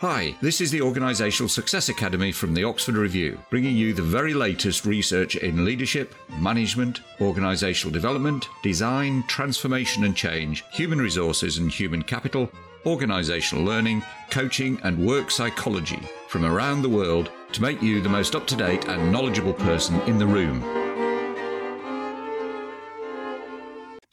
Hi, this is the Organisational Success Academy from the Oxford Review, bringing you the very latest research in leadership, management, organisational development, design, transformation and change, human resources and human capital, organisational learning, coaching, and work psychology from around the world to make you the most up to date and knowledgeable person in the room.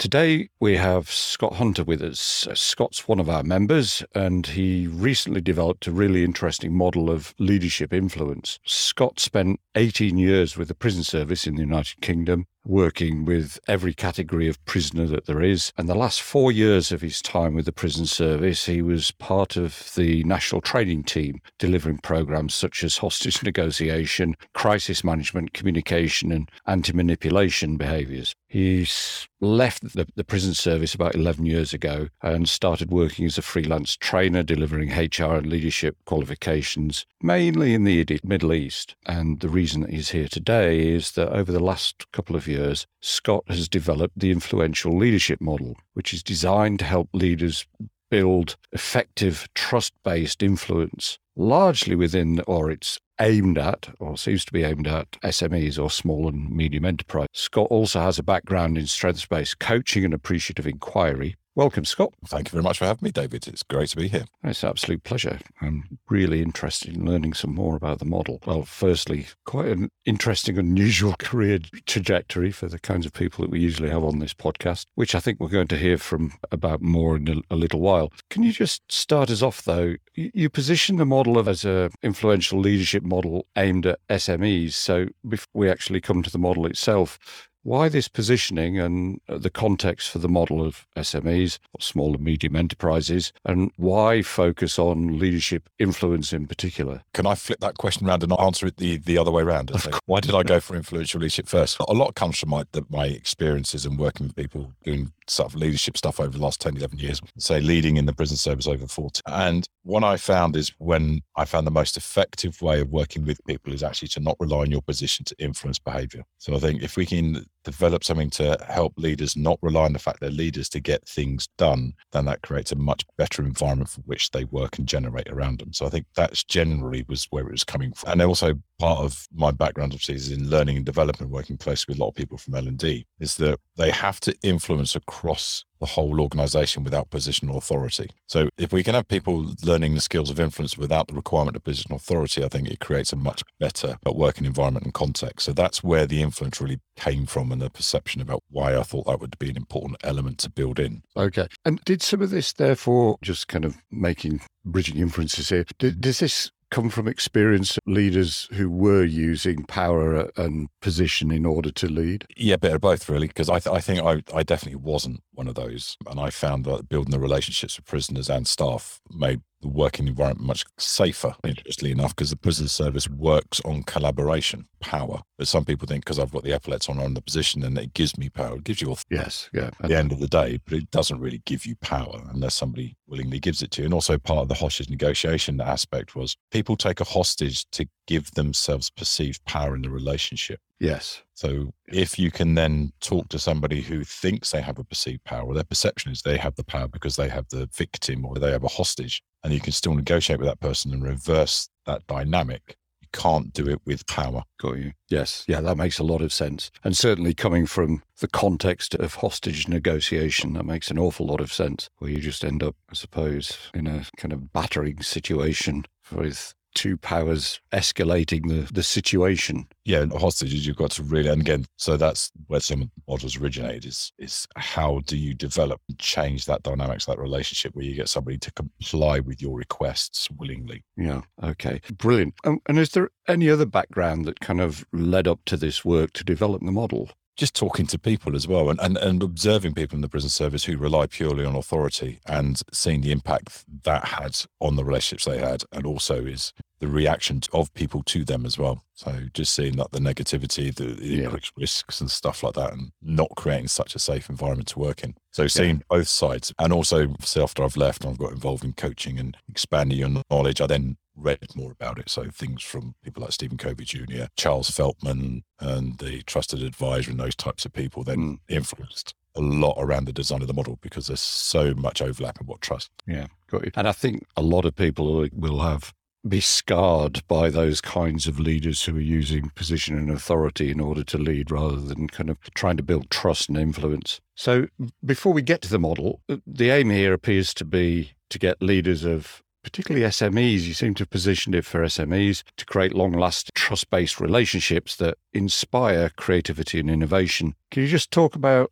Today we have Scott Hunter with us. Uh, Scott's one of our members and he recently developed a really interesting model of leadership influence. Scott spent 18 years with the prison service in the United Kingdom working with every category of prisoner that there is. And the last four years of his time with the prison service, he was part of the national training team, delivering programs such as hostage negotiation, crisis management, communication, and anti manipulation behaviors. He's left the, the prison service about 11 years ago and started working as a freelance trainer, delivering HR and leadership qualifications, mainly in the Middle East. And the reason that he's here today is that over the last couple of years, years, Scott has developed the influential leadership model, which is designed to help leaders build effective trust based influence, largely within, or it's aimed at, or seems to be aimed at, SMEs or small and medium enterprise. Scott also has a background in strengths based coaching and appreciative inquiry, Welcome, Scott. Thank you very much for having me, David. It's great to be here. It's an absolute pleasure. I'm really interested in learning some more about the model. Well, firstly, quite an interesting, unusual career trajectory for the kinds of people that we usually have on this podcast, which I think we're going to hear from about more in a, a little while. Can you just start us off, though? You position the model as an influential leadership model aimed at SMEs. So before we actually come to the model itself, why this positioning and uh, the context for the model of SMEs, or small and medium enterprises, and why focus on leadership influence in particular? Can I flip that question around and answer it the, the other way around? why did I go for influential leadership first? A lot comes from my, the, my experiences and working with people doing sort of leadership stuff over the last 10, 11 years, say leading in the prison service over 40. And what I found is when I found the most effective way of working with people is actually to not rely on your position to influence behavior. So I think if we can develop something to help leaders not rely on the fact they're leaders to get things done, then that creates a much better environment for which they work and generate around them. So I think that's generally was where it was coming from. And also part of my background obviously is in learning and development, working closely with a lot of people from L&D, is that they have to influence across the whole organization without positional authority. So if we can have people learning the skills of influence without the requirement of positional authority, I think it creates a much better working environment and context. So that's where the influence really came from and the perception about why I thought that would be an important element to build in. Okay. And did some of this therefore just kind of making bridging inferences here, does this come from experienced leaders who were using power uh, and position in order to lead? Yeah, bit of both, really, because I, th- I think I, I definitely wasn't one of those. And I found that building the relationships with prisoners and staff made the working environment much safer, interestingly enough, because the prison service works on collaboration, power. But some people think because I've got the epaulets on on the position and it gives me power. It gives you authority yes, yeah. at the end of the day, but it doesn't really give you power unless somebody willingly gives it to you. And also part of the hostage negotiation aspect was people take a hostage to give themselves perceived power in the relationship. Yes. So if you can then talk to somebody who thinks they have a perceived power, or their perception is they have the power because they have the victim or they have a hostage, and you can still negotiate with that person and reverse that dynamic, you can't do it with power. Got you. Yes. Yeah, that makes a lot of sense. And certainly coming from the context of hostage negotiation, that makes an awful lot of sense, where you just end up, I suppose, in a kind of battering situation with two powers escalating the, the situation. Yeah, hostages, you've got to really, and again, so that's where some of the models originate is, is how do you develop and change that dynamics, that relationship where you get somebody to comply with your requests willingly. Yeah. Okay. Brilliant. Um, and is there any other background that kind of led up to this work to develop the model? Just talking to people as well and, and, and observing people in the prison service who rely purely on authority and seeing the impact that had on the relationships they had and also is the reaction of people to them as well so just seeing that the negativity the, the yeah. increased risks and stuff like that and not creating such a safe environment to work in so seeing yeah. both sides and also after i've left and i've got involved in coaching and expanding your knowledge i then read more about it. So things from people like Stephen Covey Jr., Charles Feltman, and the trusted advisor and those types of people then mm. influenced a lot around the design of the model because there's so much overlap in what trust. Yeah, got you. And I think a lot of people will have be scarred by those kinds of leaders who are using position and authority in order to lead rather than kind of trying to build trust and influence. So, before we get to the model, the aim here appears to be to get leaders of particularly SMEs. You seem to have positioned it for SMEs to create long lasting trust based relationships that inspire creativity and innovation. Can you just talk about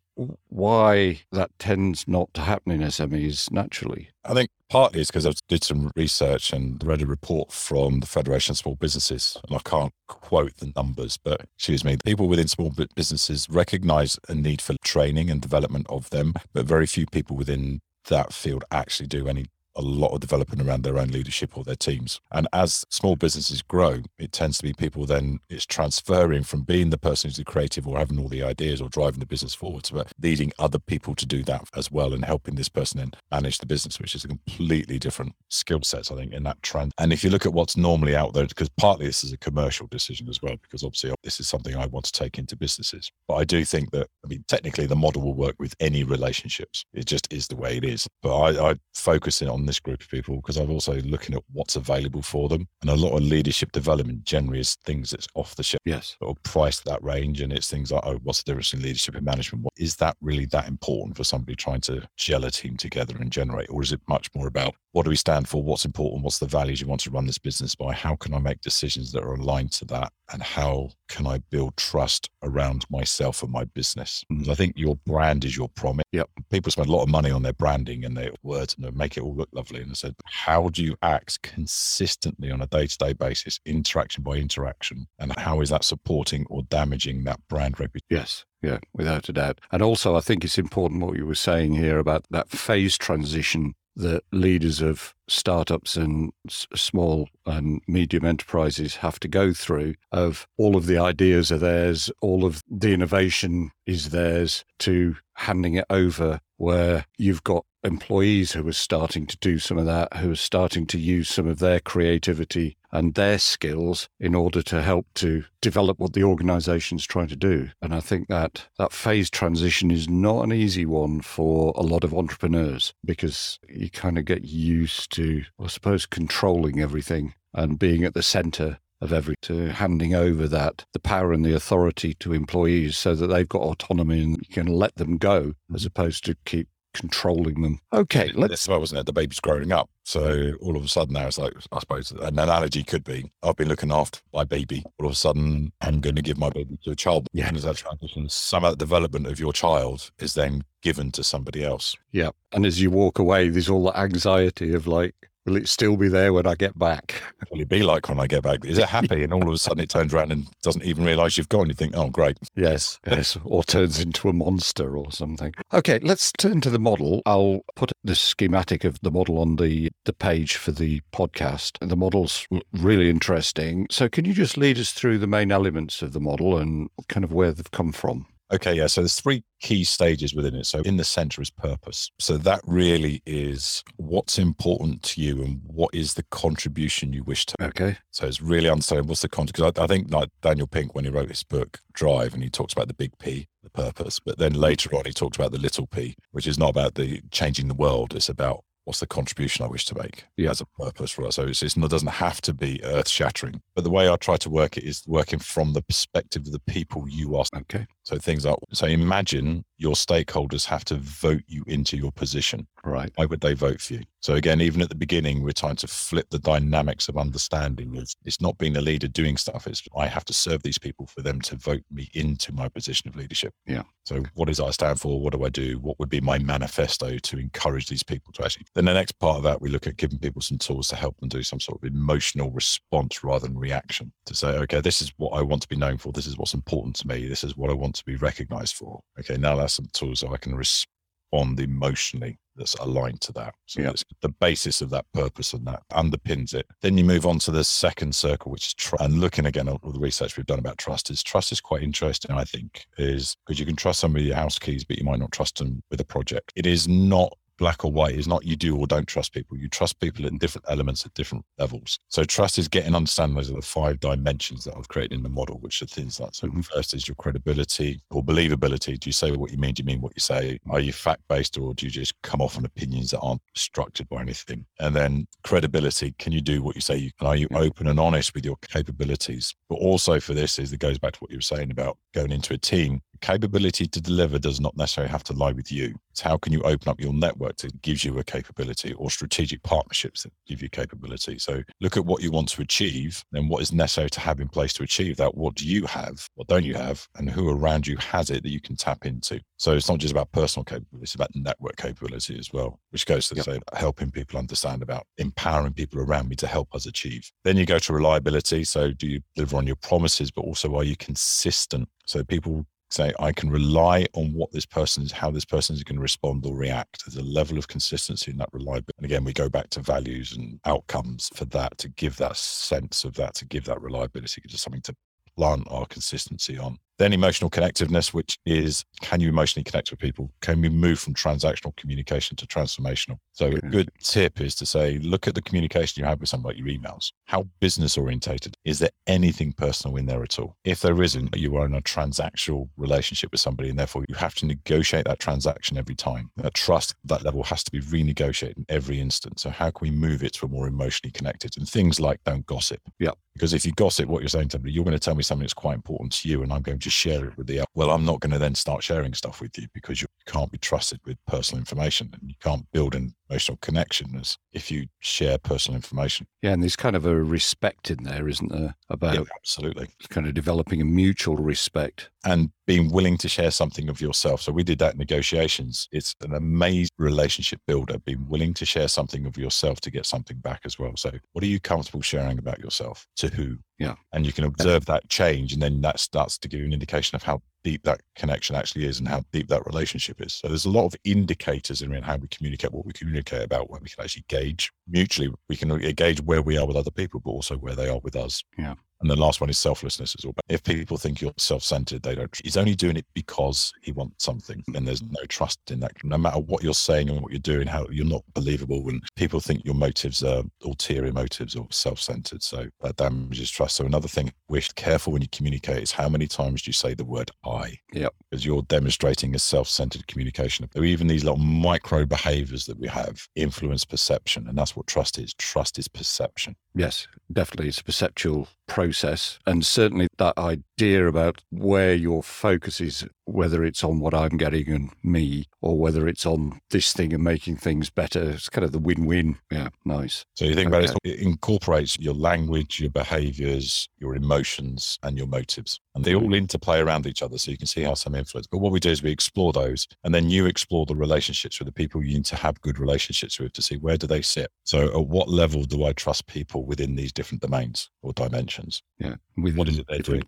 why that tends not to happen in SMEs naturally? I think partly is because I did some research and read a report from the Federation of Small Businesses. And I can't quote the numbers, but excuse me, people within small businesses recognize a need for training and development of them, but very few people within that field actually do any a lot of development around their own leadership or their teams. And as small businesses grow, it tends to be people then it's transferring from being the person who's the creative or having all the ideas or driving the business forward to leading other people to do that as well and helping this person then manage the business, which is a completely different skill sets, I think, in that trend. And if you look at what's normally out there, because partly this is a commercial decision as well, because obviously this is something I want to take into businesses. But I do think that, I mean, technically the model will work with any relationships. It just is the way it is. But I, I focus in on this group of people because I'm also looking at what's available for them. And a lot of leadership development generally is things that's off the shelf. Yes. Or priced that range. And it's things like, oh, what's the difference in leadership and management? What, is that really that important for somebody trying to gel a team together and generate? Or is it much more about what do we stand for? What's important? What's the values you want to run this business by? How can I make decisions that are aligned to that? And how can I build trust around myself and my business? Because I think your brand is your promise. Yep. People spend a lot of money on their branding and their words and they make it all look lovely. And I said, how do you act consistently on a day to day basis, interaction by interaction? And how is that supporting or damaging that brand reputation? Yes. Yeah, without a doubt. And also, I think it's important what you were saying here about that phase transition that leaders of startups and s- small and medium enterprises have to go through of all of the ideas are theirs all of the innovation is theirs to handing it over where you've got employees who are starting to do some of that who are starting to use some of their creativity and their skills in order to help to develop what the organization's trying to do. And I think that that phase transition is not an easy one for a lot of entrepreneurs because you kind of get used to, I suppose, controlling everything and being at the center of every to handing over that the power and the authority to employees so that they've got autonomy and you can let them go as opposed to keep controlling them. Okay, let's. Why wasn't it? The baby's growing up, so all of a sudden now it's like I suppose an analogy could be I've been looking after my baby. All of a sudden I'm going to give my baby to a child. Yeah. And as that transition, some of the development of your child is then given to somebody else. Yeah, and as you walk away, there's all the anxiety of like, will it still be there when I get back? Will it be like when I get back? Is it happy? and all of a sudden it turns around and doesn't even realise you've gone. You think, oh, great. Yes, yes, or turns into a monster or something. Okay, let's turn to the model. I'll put the schematic of the model on the, the page for the podcast. The model's really interesting. So, can you just lead us through the main elements of the model and kind of where they've come from? Okay, yeah. So there's three key stages within it. So in the center is purpose. So that really is what's important to you and what is the contribution you wish to. Okay. So it's really understanding what's the content. Because I, I think like Daniel Pink, when he wrote his book Drive, and he talks about the big P, the purpose, but then later on he talks about the little P, which is not about the changing the world. It's about what's the contribution I wish to make Yeah. as a purpose for us. So it's, it's, it doesn't have to be earth shattering. But the way I try to work it is working from the perspective of the people you are. Okay. So things like, so imagine your stakeholders have to vote you into your position. Right. Why would they vote for you? So again, even at the beginning, we're trying to flip the dynamics of understanding. It's, it's not being a leader doing stuff. It's I have to serve these people for them to vote me into my position of leadership. Yeah. So what is I stand for? What do I do? What would be my manifesto to encourage these people to actually? Then the next part of that, we look at giving people some tools to help them do some sort of emotional response rather than reaction. To say, okay, this is what I want to be known for. This is what's important to me. This is what I want to be recognized for. Okay, now that's some tools so I can respond emotionally that's aligned to that. So Yeah. it's the basis of that purpose and that underpins it. Then you move on to the second circle, which is trust. And looking again at all the research we've done about trust is trust is quite interesting, I think, is because you can trust somebody with your house keys, but you might not trust them with a project. It is not black or white. It's not you do or don't trust people. You trust people in different elements at different levels. So trust is getting understanding those are the five dimensions that I've created in the model, which are things like so. Mm-hmm. First is your credibility or believability. Do you say what you mean? Do you mean what you say? Are you fact based or do you just come off on opinions that aren't structured by anything? And then credibility. Can you do what you say? You, are you open and honest with your capabilities? But also for this is it goes back to what you were saying about going into a team capability to deliver does not necessarily have to lie with you. It's how can you open up your network that gives you a capability or strategic partnerships that give you capability. So look at what you want to achieve and what is necessary to have in place to achieve that. What do you have? What don't you have? And who around you has it that you can tap into? So it's not just about personal capability, it's about network capability as well, which goes to yep. say helping people understand about empowering people around me to help us achieve. Then you go to reliability. So do you deliver on your promises, but also are you consistent? So people say I can rely on what this person is, how this person is going to respond or react. There's a level of consistency in that reliability. And again, we go back to values and outcomes for that to give that sense of that, to give that reliability, just something to plant our consistency on. Then emotional connectiveness, which is can you emotionally connect with people? Can we move from transactional communication to transformational? So a good tip is to say, look at the communication you have with somebody, your emails. How business orientated? Is there anything personal in there at all? If there isn't, you are in a transactional relationship with somebody and therefore you have to negotiate that transaction every time. That trust, that level has to be renegotiated in every instance. So how can we move it to a more emotionally connected? And things like don't gossip. Yeah. Because if you gossip what you're saying to me, you're going to tell me something that's quite important to you and I'm going to share it with the well i'm not going to then start sharing stuff with you because you can't be trusted with personal information and you can't build an emotional connection as if you share personal information yeah and there's kind of a respect in there isn't there about yeah, absolutely kind of developing a mutual respect and being willing to share something of yourself. So we did that in negotiations. It's an amazing relationship builder, being willing to share something of yourself to get something back as well. So what are you comfortable sharing about yourself? To who? Yeah. And you can observe that change and then that starts to give you an indication of how deep that connection actually is and how deep that relationship is. So there's a lot of indicators in how we communicate, what we communicate about, when we can actually gauge mutually. We can gauge where we are with other people, but also where they are with us. Yeah. And the last one is selflessness as well. If people think you're self-centered, they don't. He's only doing it because he wants something, hmm. and there's no trust in that. No matter what you're saying and what you're doing, how you're not believable, when people think your motives are ulterior motives or self-centered, so that damages trust. So another thing, we're careful when you communicate is how many times do you say the word "I"? Yep. Because you're demonstrating a self-centered communication. So even these little micro behaviors that we have influence perception, and that's what trust is. Trust is perception. Yes, definitely. It's a perceptual process. And certainly that idea about where your focus is, whether it's on what I'm getting and me, or whether it's on this thing and making things better, it's kind of the win win. Yeah, nice. So you think okay. about it, it incorporates your language, your behaviors, your emotions, and your motives. And they all hmm. interplay around each other. So you can see how some influence. But what we do is we explore those. And then you explore the relationships with the people you need to have good relationships with to see where do they sit. So at what level do I trust people within these different domains or dimensions? Yeah. Within what is it they different doing?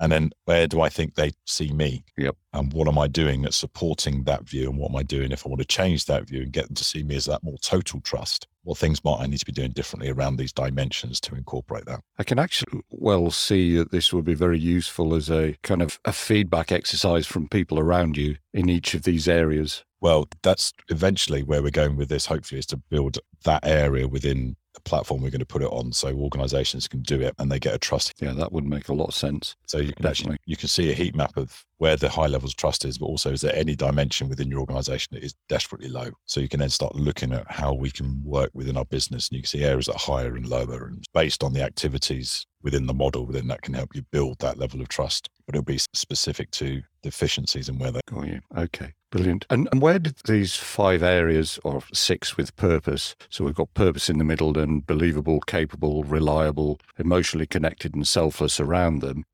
And then where do I think they see me? Yep. And what am I doing that's supporting that view? And what am I doing if I want to change that view and get them to see me as that more total trust? what things might I need to be doing differently around these dimensions to incorporate that? I can actually well see that this would be very useful as a kind of a feedback exercise from people around you in each of these areas. Well, that's eventually where we're going with this, hopefully, is to build that area within the platform we're going to put it on so organizations can do it and they get a trust. Yeah, that would make a lot of sense. So you can Definitely. actually you can see a heat map of where the high levels of trust is, but also is there any dimension within your organization that is desperately low? So you can then start looking at how we can work within our business and you can see areas that are higher and lower and based on the activities within the model, within that can help you build that level of trust. But it'll be specific to deficiencies and where they Got you. Okay. Brilliant. And, and where did these five areas, or six with purpose, so we've got purpose in the middle and believable, capable, reliable, emotionally connected, and selfless around them,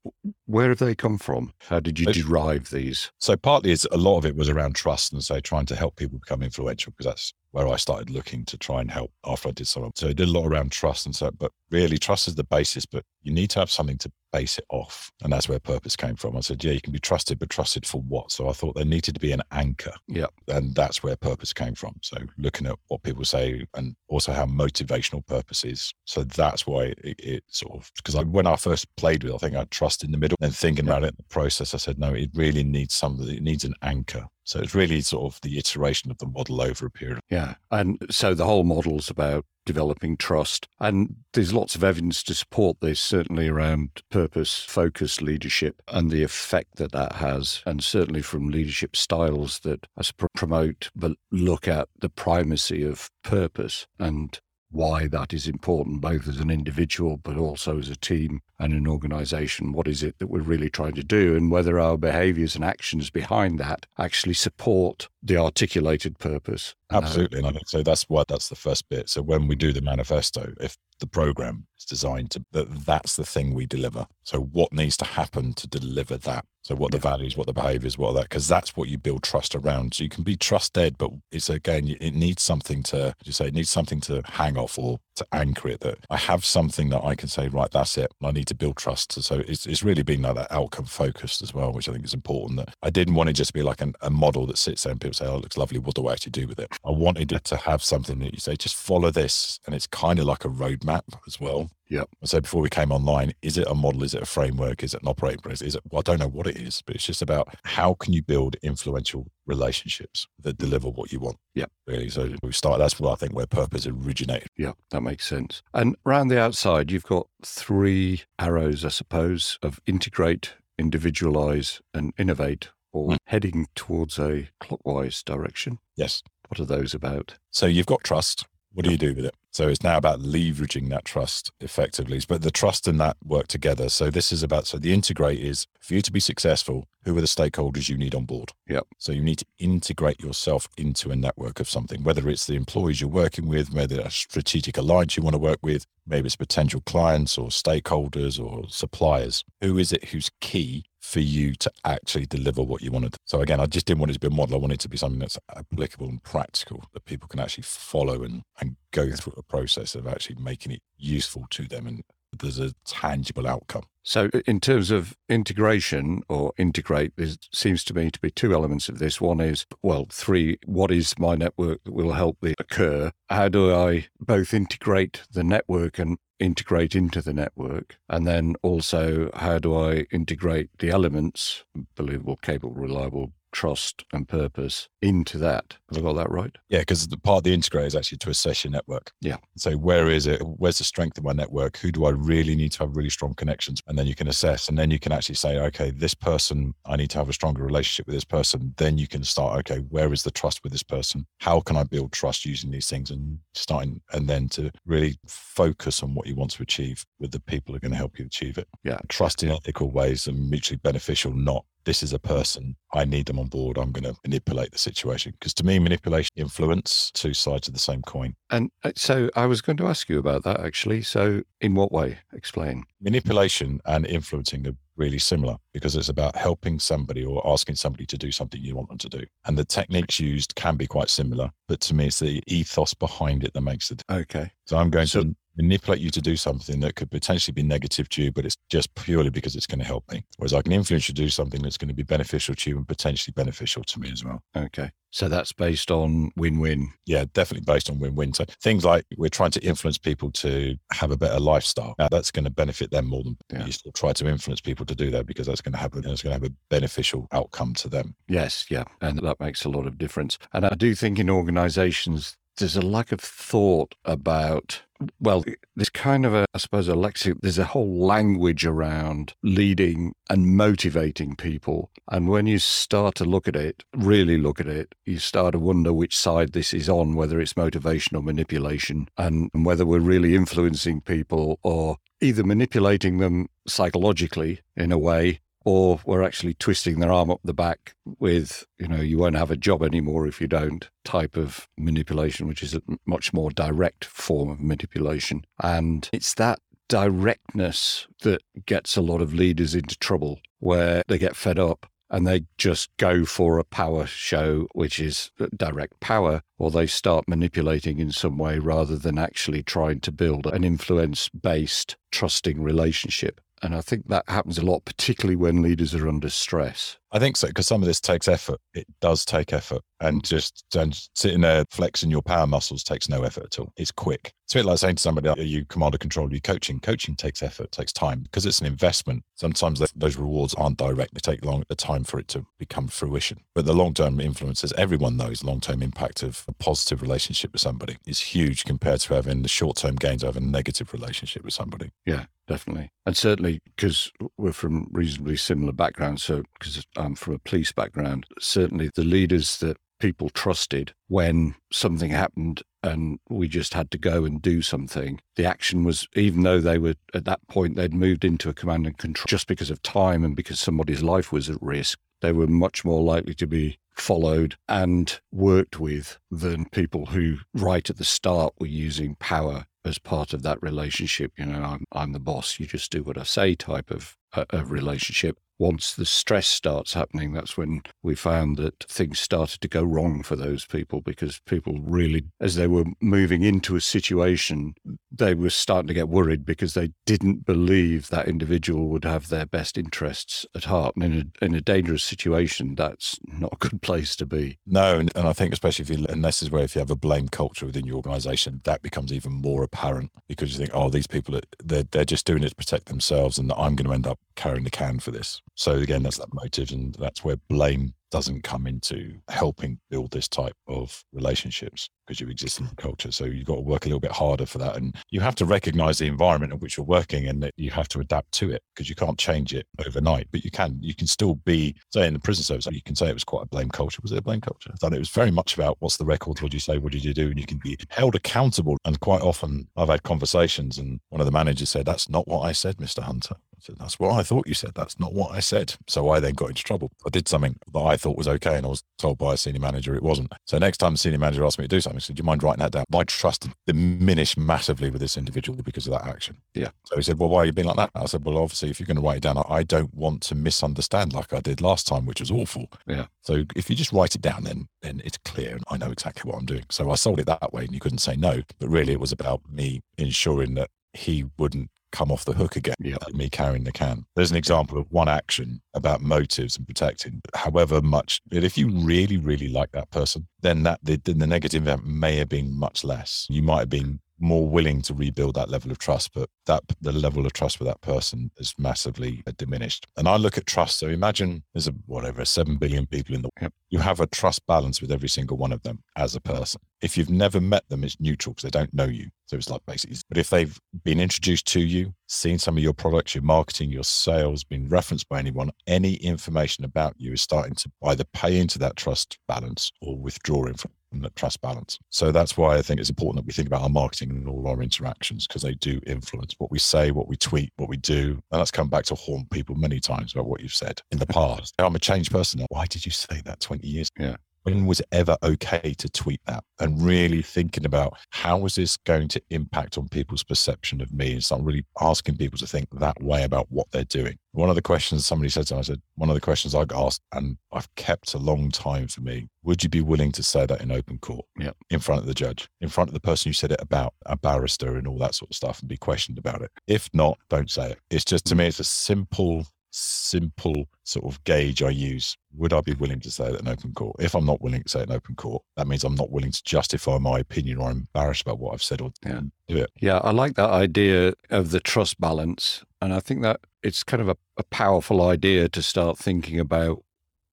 where have they come from? How did you derive these? So partly it's a lot of it was around trust and so trying to help people become influential because that's where I started looking to try and help after I did some. So I did a lot around trust and so, but really trust is the basis, but you need to have something to base it off. And that's where purpose came from. I said, yeah, you can be trusted, but trusted for what? So I thought there needed to be an anchor. Yeah. And that's where purpose came from. So looking at what people say and also how motivational purpose is. So that's why it, it sort of, because I, when I first played with I think I trust in the middle and thinking yeah. about it in the process, I said, no, it really needs something, it needs an anchor So it's really sort of the iteration of the model over a period. Yeah. And so the whole model's about developing trust. And there's lots of evidence to support this, certainly around purpose focused leadership and the effect that that has. And certainly from leadership styles that promote, but look at the primacy of purpose and why that is important, both as an individual, but also as a team and an organization. What is it that we're really trying to do, and whether our behaviors and actions behind that actually support the articulated purpose. Absolutely. And I think so that's why that's the first bit. So when we do the manifesto, if the program is designed to that that's the thing we deliver. So what needs to happen to deliver that? So what the values, what the behaviors, what that, because that's what you build trust around. So you can be trusted, but it's again, it needs something to, you say, it needs something to hang off or to anchor it that I have something that I can say, right, that's it. I need to build trust. So it's, it's really been like that outcome focused as well, which I think is important that I didn't want it just to be like an, a model that sits there and people say, oh, it looks lovely. What do I actually do with it? I wanted it to have something that you say, just follow this. And it's kind of like a roadmap as well. Yep. So before we came online, is it a model? Is it a framework? Is it an operating principle? Is it? Well, I don't know what it is, but it's just about how can you build influential relationships that deliver what you want. Yeah. Really. So we start. That's where I think where purpose originated. Yeah, that makes sense. And around the outside, you've got three arrows, I suppose, of integrate, individualize, and innovate, or mm. heading towards a clockwise direction. Yes. What are those about? So you've got trust. What do you do with it? So it's now about leveraging that trust effectively, but the trust and that work together. So this is about, so the integrate is for you to be successful, who are the stakeholders you need on board? Yep. So you need to integrate yourself into a network of something, whether it's the employees you're working with, whether a strategic alliance you want to work with, maybe it's potential clients or stakeholders or suppliers. Who is it who's key for you to actually deliver what you wanted. So again, I just didn't want it to be a model. I wanted it to be something that's applicable and practical that people can actually follow and, and go through a process of actually making it useful to them and there's a tangible outcome. So, in terms of integration or integrate, there seems to me to be two elements of this. One is, well, three, what is my network that will help the occur? How do I both integrate the network and integrate into the network? And then also, how do I integrate the elements, believable, capable, reliable, trust and purpose into that. Have I got that right? Yeah, because the part of the integrator is actually to assess your network. Yeah. So where is it? Where's the strength of my network? Who do I really need to have really strong connections? And then you can assess and then you can actually say, okay, this person, I need to have a stronger relationship with this person. Then you can start, okay, where is the trust with this person? How can I build trust using these things and starting and then to really focus on what you want to achieve with the people who are going to help you achieve it. Yeah. Trust in ethical ways and mutually beneficial, not this is a person. I need them on board. I'm going to manipulate the situation. Because to me, manipulation, influence, two sides of the same coin. And uh, so I was going to ask you about that actually. So, in what way? Explain. Manipulation and influencing are really similar because it's about helping somebody or asking somebody to do something you want them to do. And the techniques used can be quite similar, but to me, it's the ethos behind it that makes it. Okay. So I'm going so, to manipulate you to do something that could potentially be negative to you, but it's just purely because it's going to help me. Whereas I can influence you to do something that's going to be beneficial to you and potentially beneficial to me as well. Okay. So that's based on win win. Yeah, definitely based on win win. So things like we're trying to influence people to have a better lifestyle. Now that's going to benefit them more than yeah. you still try to influence people to do that because that's going to have a, it's going to have a beneficial outcome to them. Yes, yeah, and that makes a lot of difference. And I do think in organisations there's a lack of thought about well, there's kind of a, I suppose, a lexic. There's a whole language around leading and motivating people. And when you start to look at it, really look at it, you start to wonder which side this is on, whether it's motivation or manipulation, and, and whether we're really influencing people or either manipulating them psychologically in a way or we're actually twisting their arm up the back with, you know, you won't have a job anymore if you don't type of manipulation, which is a much more direct form of manipulation. And it's that directness that gets a lot of leaders into trouble where they get fed up and they just go for a power show, which is direct power, or they start manipulating in some way rather than actually trying to build an influence based, trusting relationship. And I think that happens a lot, particularly when leaders are under stress. I think so because some of this takes effort. It does take effort, and just and sitting there flexing your power muscles takes no effort at all. It's quick. It's a bit like saying to somebody, "Are you command and control? Are you coaching?" Coaching takes effort, takes time because it's an investment. Sometimes those rewards aren't direct; they take long a time for it to become fruition. But the long term influences, everyone knows, long term impact of a positive relationship with somebody is huge compared to having the short term gains of a negative relationship with somebody. Yeah, definitely. And certainly because we're from reasonably similar backgrounds. So, because I'm from a police background, certainly the leaders that people trusted when something happened and we just had to go and do something. The action was, even though they were at that point, they'd moved into a command and control just because of time and because somebody's life was at risk, they were much more likely to be followed and worked with than people who, right at the start, were using power as part of that relationship. You know, I'm, I'm the boss, you just do what I say type of, uh, of relationship once the stress starts happening, that's when we found that things started to go wrong for those people because people really, as they were moving into a situation, they were starting to get worried because they didn't believe that individual would have their best interests at heart. And in a, in a dangerous situation, that's not a good place to be. No, and, I think especially if you, and this is where if you have a blame culture within your organisation, that becomes even more apparent because you think, oh, these people, are, they're, they're just doing it to protect themselves and I'm going to end up carrying the can for this. So again, that's that motive, and that's where blame doesn't come into helping build this type of relationships because you exist in the culture. So you've got to work a little bit harder for that. And you have to recognize the environment in which you're working and that you have to adapt to it because you can't change it overnight. But you can, you can still be, say in the prison service, you can say it was quite a blame culture. Was it a blame culture? Thought it was very much about what's the record? What did you say? What did you do? And you can be held accountable. And quite often I've had conversations and one of the managers said, That's not what I said, Mr. Hunter I said, That's what I thought you said. That's not what I said. So I then got into trouble. I did something that I thought was okay. And I was told by a senior manager it wasn't. So next time the senior manager asked me to do something, I said, Do you mind writing that down? My trust diminished massively with this individual because of that action. Yeah. So he said, Well, why are you being like that? I said, Well, obviously, if you're going to write it down, I don't want to misunderstand like I did last time, which was awful. Yeah. So if you just write it down, then then it's clear and I know exactly what I'm doing. So I sold it that way and you couldn't say no. But really, it was about me ensuring that he wouldn't come off the hook again, yeah. me carrying the can. There's an example of one action about motives and protecting. However much, if you really, really like that person, then that the, the negative event may have been much less. You might have been more willing to rebuild that level of trust, but that the level of trust with that person is massively uh, diminished. And I look at trust. So imagine there's a whatever seven billion people in the world. You have a trust balance with every single one of them as a person. If you've never met them, it's neutral because they don't know you. So it's like basically, but if they've been introduced to you, seen some of your products, your marketing, your sales, been referenced by anyone, any information about you is starting to either pay into that trust balance or withdraw from the trust balance. So that's why I think it's important that we think about our marketing and all our interactions because they do influence what we say, what we tweet, what we do. And that's come back to haunt people many times about what you've said in the past. I'm a changed person. Why did you say that 20 years ago? Yeah when was it ever okay to tweet that and really thinking about how was this going to impact on people's perception of me and start really asking people to think that way about what they're doing one of the questions somebody said to me, I said, one of the questions I got asked, and I've kept a long time for me, would you be willing to say that in open court? Yeah. In front of the judge, in front of the person you said it about, a barrister and all that sort of stuff, and be questioned about it. If not, don't say it. It's just to mm. me, it's a simple simple sort of gauge I use. Would I be willing to say that in open court? If I'm not willing to say it in open court, that means I'm not willing to justify my opinion or I'm embarrassed about what I've said or yeah. do it. Yeah, I like that idea of the trust balance. And I think that it's kind of a, a powerful idea to start thinking about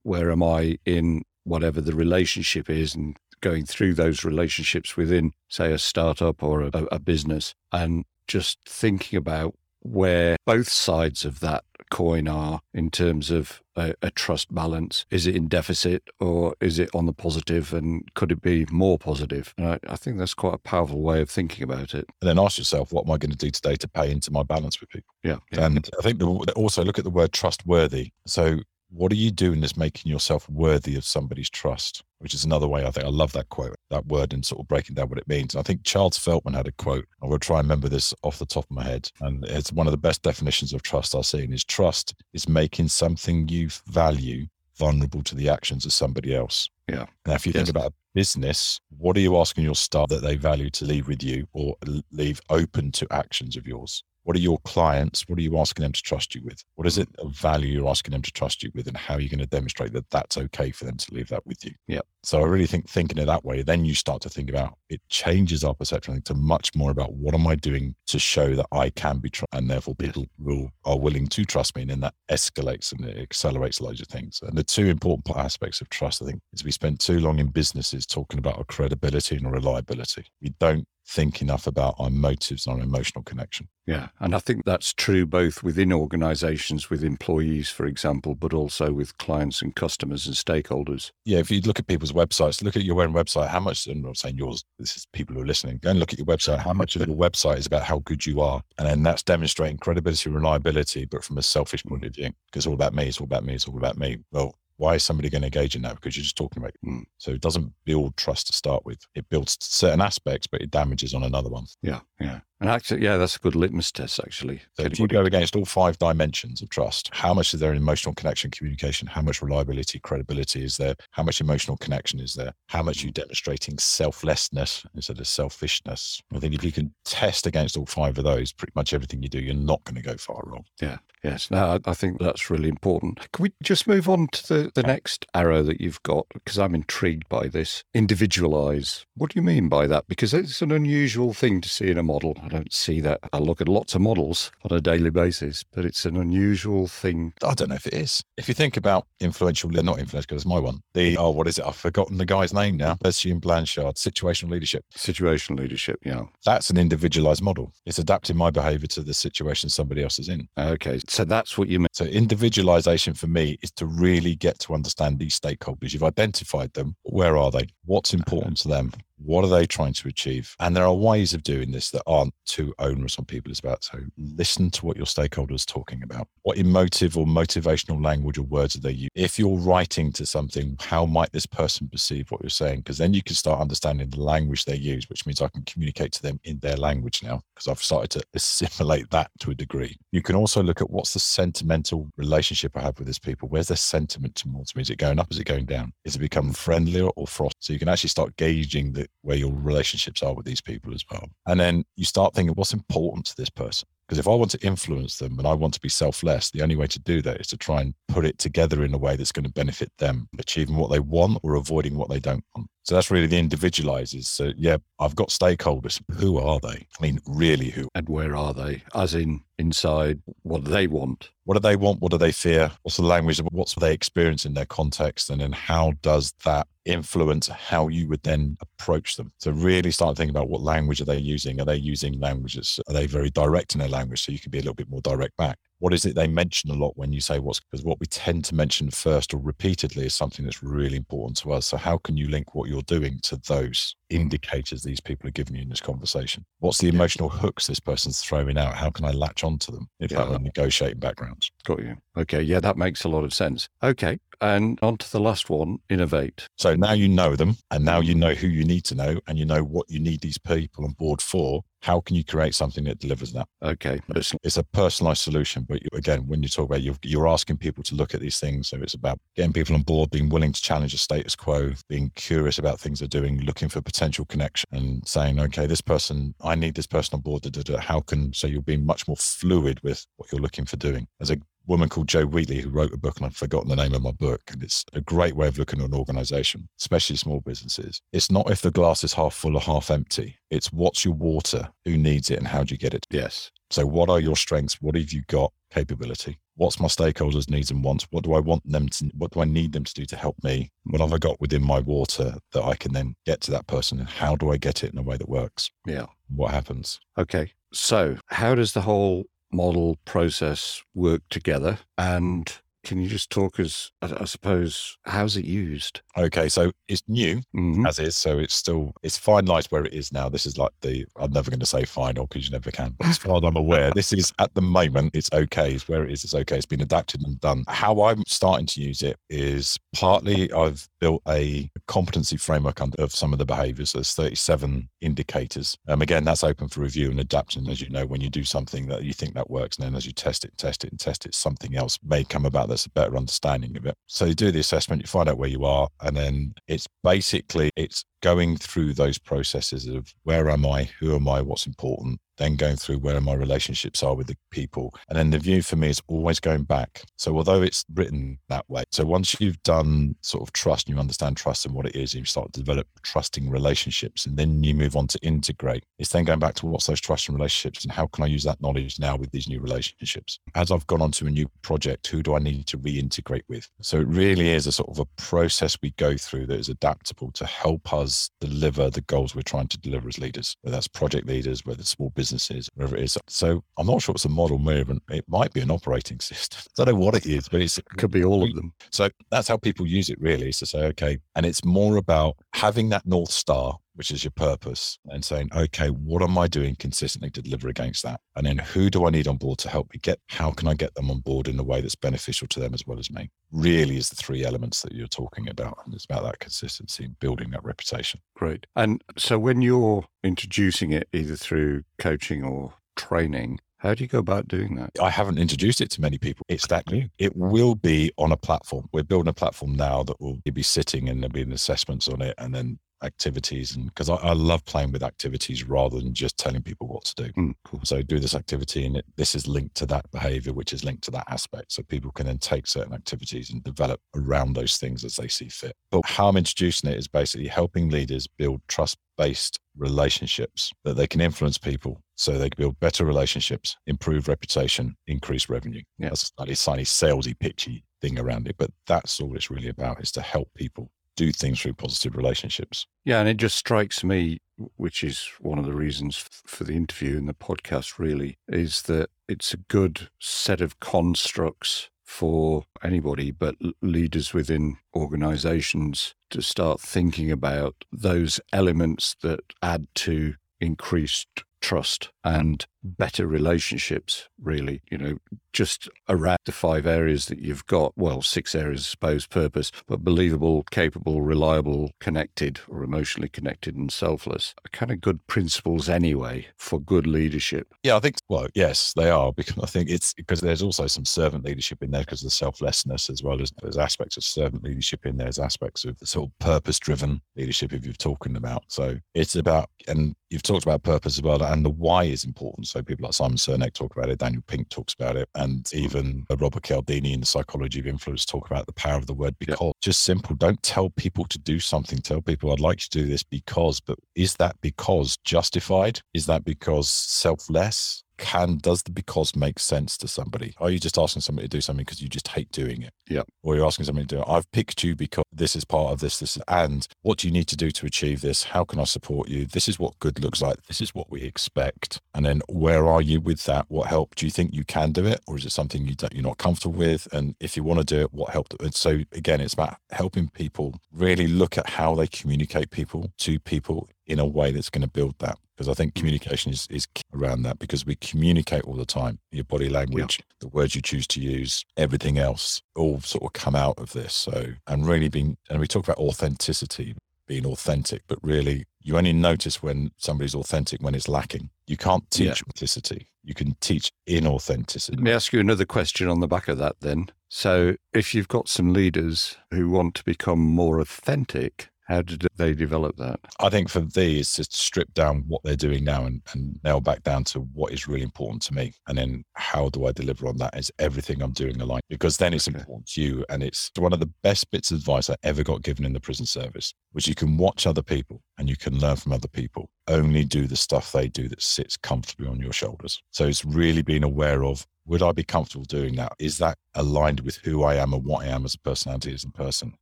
where am I in whatever the relationship is and going through those relationships within, say, a startup or a, a business, and just thinking about where both sides of that coin are in terms of a, a, trust balance? Is it in deficit or is it on the positive and could it be more positive? And I, I, think that's quite a powerful way of thinking about it. And then ask yourself, what am I going to do today to pay into my balance with people? Yeah. yeah. And I think the, also look at the word trustworthy. So what are you doing that's making yourself worthy of somebody's trust? Which is another way I think I love that quote, that word, and sort of breaking down what it means. I think Charles Feltman had a quote. I will try and remember this off the top of my head. And it's one of the best definitions of trust I've seen is trust is making something you value vulnerable to the actions of somebody else. Yeah. Now, if you yes. think about business, what are you asking your staff that they value to leave with you or leave open to actions of yours? What are your clients? What are you asking them to trust you with? What is it of value you're asking them to trust you with? And how are you going to demonstrate that that's okay for them to leave that with you? Yeah. So I really think thinking it that way, then you start to think about it changes our perception to much more about what am I doing to show that I can be trusted, and therefore people will are willing to trust me, and then that escalates and it accelerates loads of things. And the two important aspects of trust, I think, is we spend too long in businesses talking about our credibility and our reliability. We don't think enough about our motives and our emotional connection. Yeah. And I think that's true both within organizations, with employees, for example, but also with clients and customers and stakeholders. Yeah. If you look at people's websites, look at your own website, how much, I'm not saying yours, this is people who are listening, go and look at your website, how much of your website is about how good you are. And then that's demonstrating credibility, reliability, but from a selfish point of view, because it's all about me, it's all about me, it's all about me. Well, why is somebody going to engage in that? Because you're just talking about it. Mm. So it doesn't build trust to start with. It builds certain aspects, but it damages on another one. Yeah, yeah. And actually, yeah, that's a good litmus test, actually. So if you go against all five dimensions of trust, how much is there in emotional connection, communication? How much reliability, credibility is there? How much emotional connection is there? How much are you mm. demonstrating selflessness instead of selfishness? I think if you can test against all five of those, pretty much everything you do, you're not going to go far wrong. Yeah. Yes. No, I think that's really important. Can we just move on to the, the next arrow that you've got? Because I'm intrigued by this. Individualize. What do you mean by that? Because it's an unusual thing to see in a model. I don't see that. I look at lots of models on a daily basis, but it's an unusual thing. I don't know if it is. If you think about influential, not influential, because it's my one. The, oh, what is it? I've forgotten the guy's name now. Bessine Blanchard, situational leadership. Situational leadership, yeah. That's an individualized model. It's adapting my behavior to the situation somebody else is in. Okay. So that's what you mean. So individualization for me is to really get to understand these stakeholders. You've identified them. Where are they? What's important to them? What are they trying to achieve? And there are ways of doing this that aren't too onerous on people. It's about so listen to what your stakeholders talking about. What emotive or motivational language or words are they using? If you're writing to something, how might this person perceive what you're saying? Because then you can start understanding the language they use, which means I can communicate to them in their language now because I've started to assimilate that to a degree. You can also look at what's the sentimental relationship I have with these people. Where's their sentiment towards me? Is it going up? Is it going down? Is it become friendlier or frost? So you can actually start gauging the where your relationships are with these people as well. And then you start thinking, what's important to this person? Because if I want to influence them and I want to be selfless, the only way to do that is to try and put it together in a way that's going to benefit them, achieving what they want or avoiding what they don't want. So that's really the individualizes. So yeah, I've got stakeholders. Who are they? I mean, really who? And where are they? As in inside, what do they want? What do they want? What do they fear? What's the language? What's they experience in their context? And then how does that influence how you would then approach them? So really start thinking about what language are they using? Are they using languages? Are they very direct in their language? So you can be a little bit more direct back what is it they mention a lot when you say what's because what we tend to mention first or repeatedly is something that's really important to us. So how can you link what you're doing to those indicators these people are giving you in this conversation? What's the emotional hooks this person's throwing out? How can I latch onto them if yeah. I'm negotiating backgrounds? Got you. Okay. Yeah, that makes a lot of sense. Okay. And on to the last one, innovate. So now you know them and now you mm. know who you need to know and you know what you need these people on board for how can you create something that delivers that? Okay. It's, it's a personalized solution. But you, again, when you talk about you're, you're asking people to look at these things. So it's about getting people on board, being willing to challenge the status quo, being curious about things they're doing, looking for potential connection and saying, okay, this person, I need this person on board. Da, da, da. How can, so you'll be much more fluid with what you're looking for doing. As a woman called Jo Wheatley who wrote a book, and I've forgotten the name of my book. And it's a great way of looking at an organization, especially small businesses. It's not if the glass is half full or half empty. It's what's your water, who needs it, and how do you get it? Yes. So, what are your strengths? What have you got? Capability. What's my stakeholders' needs and wants? What do I want them to? What do I need them to do to help me? What have I got within my water that I can then get to that person? And how do I get it in a way that works? Yeah. What happens? Okay. So, how does the whole model process work together and can you just talk as, I suppose, how's it used? Okay, so it's new mm-hmm. as is, so it's still it's finalized where it is now. This is like the I'm never going to say final because you never can. As far as I'm aware, this is at the moment it's okay. It's where it is. It's okay. It's been adapted and done. How I'm starting to use it is partly I've built a competency framework of some of the behaviors. There's 37 indicators. Um, again, that's open for review and adaptation. As you know, when you do something that you think that works, and then as you test it, test it, and test it, something else may come about that's a better understanding of it. So you do the assessment, you find out where you are, and then it's basically it's going through those processes of where am I, who am I, what's important, then going through where my relationships are with the people. And then the view for me is always going back. So although it's written that way, so once you've done sort of trust and you understand trust and what it is, and you start to develop trusting relationships, and then you move on to integrate, it's then going back to what's those trusting relationships and how can I use that knowledge now with these new relationships? As I've gone on to a new project, who do I need to reintegrate with? So it really is a sort of a process we go through that is adaptable to help us deliver the goals we're trying to deliver as leaders, whether that's project leaders, whether it's small businesses, whatever it is. So I'm not sure it's a model movement. It might be an operating system. I don't know what it is, but it's, it could be all of them. So that's how people use it really is to say, okay, and it's more about having that North Star which is your purpose, and saying, okay, what am I doing consistently to deliver against that? And then who do I need on board to help me get? How can I get them on board in a way that's beneficial to them as well as me? Really is the three elements that you're talking about. And it's about that consistency and building that reputation. Great. And so when you're introducing it either through coaching or training, how do you go about doing that? I haven't introduced it to many people. It's that new. It will be on a platform. We're building a platform now that will be sitting and there'll be assessments on it and then activities and because I, I, love playing with activities rather than just telling people what to do mm, cool. so do this activity and it, this is linked to that behavior which is linked to that aspect so people can then take certain activities and develop around those things as they see fit but how i'm introducing it is basically helping leaders build trust based relationships that they can influence people so they can build better relationships improve reputation increase revenue yeah. that's a slightly slightly salesy pitchy thing around it but that's all it's really about is to help people do things through positive relationships. Yeah, and it just strikes me, which is one of the reasons for the interview and the podcast, really, is that it's a good set of constructs for anybody, but leaders within organizations to start thinking about those elements that add to increased trust and better relationships, really. You know, just around the five areas that you've got well, six areas, I suppose, purpose, but believable, capable, reliable, connected, or emotionally connected and selfless are kind of good principles anyway for good leadership. Yeah, I think, well, yes, they are, because I think it's because there's also some servant leadership in there because of the selflessness as well as there's aspects of servant leadership in there, there's aspects of the sort of purpose driven leadership if you're talking about. So it's about, and you've talked about purpose as well, and the why is important. So people like Simon Sinek talk about it, Daniel Pink talks about it, and even uh, Robert Cialdini in the Psychology of Influence talk about the power of the word because. Yeah. Just simple. Don't tell people to do something. Tell people I'd like you to do this because, but is that because justified? Is that because selfless? Can does the because make sense to somebody? Are you just asking somebody to do something because you just hate doing it? Yeah. Or you're asking somebody to do it. I've picked you because this is part of this, this, and what do you need to do to achieve this? How can I support you? This is what good looks like. This is what we expect. And then where are you with that? What help? Do you think you can do it? Or is it something you don't, you're not comfortable with? And if you want to do it, what helped? And so again, it's about helping people really look at how they communicate people to people in a way that's going to build that because I think communication is, is around that because we communicate all the time. Your body language, yeah. the words you choose to use, everything else all sort of come out of this. So, and really being, and we talk about authenticity, being authentic, but really you only notice when somebody's authentic when it's lacking. You can't teach yeah. authenticity. You can teach inauthenticity. Let me ask you another question on the back of that then. So, if you've got some leaders who want to become more authentic, how did they develop that? I think for these, to strip down what they're doing now and, and nail back down to what is really important to me. And then how do I deliver on that is everything I'm doing aligned because then it's okay. important to you. And it's one of the best bits of advice I ever got given in the prison service, which you can watch other people and you can learn from other people. Only do the stuff they do that sits comfortably on your shoulders. So it's really being aware of would I be comfortable doing that? Is that aligned with who I am and what I am as a personality as a person?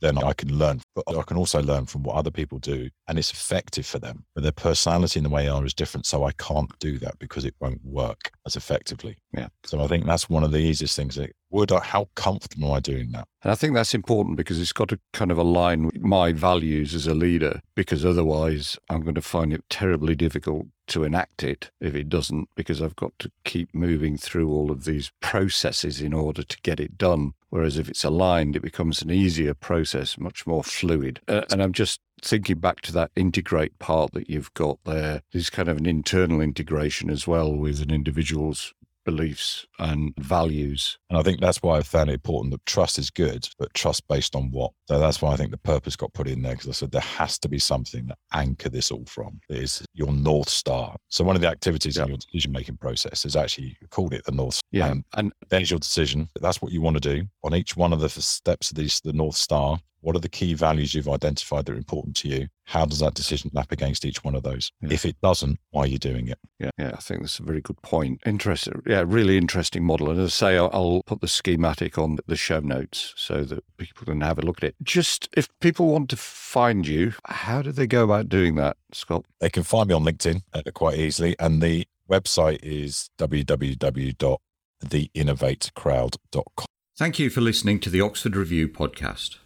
Then I can learn, but I can also learn from what other people do and it's effective for them. But their personality and the way they are is different. So I can't do that because it won't work as effectively. Yeah. So I think that's one of the easiest things that would I, how comfortable am I doing that? And I think that's important because it's got to kind of align with my values as a leader, because otherwise I'm going to find it terribly difficult to enact it if it doesn't, because I've got to keep moving through all of these processes in order to get it done. Whereas if it's aligned, it becomes an easier process, much more fluid. Uh, and I'm just thinking back to that integrate part that you've got there. There's kind of an internal integration as well with an individual's beliefs and values. And I think that's why I found it important that trust is good, but trust based on what? So that's why I think the purpose got put in there because I said there has to be something that anchor this all from is your North Star. So one of the activities yeah. in your decision making process is actually called it the North Star. Yeah. And, and there's your decision. That's what you want to do. On each one of the steps of these, the North Star, what are the key values you've identified that are important to you? How does that decision map against each one of those? Yeah. If it doesn't, why are you doing it? Yeah, yeah, I think that's a very good point. Interesting. Yeah, really interesting model. And as I say, I'll, I'll put the schematic on the show notes so that people can have a look at it. Just if people want to find you, how do they go about doing that, Scott? They can find me on LinkedIn uh, quite easily. And the website is www.theinnovatecrowd.com. Thank you for listening to the Oxford Review podcast.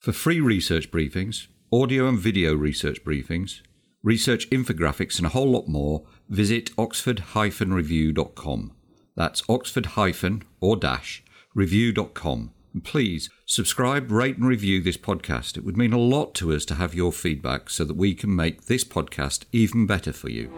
For free research briefings, audio and video research briefings, research infographics, and a whole lot more, visit oxford-review.com. That's oxford- or dash review.com. And please subscribe, rate, and review this podcast. It would mean a lot to us to have your feedback so that we can make this podcast even better for you.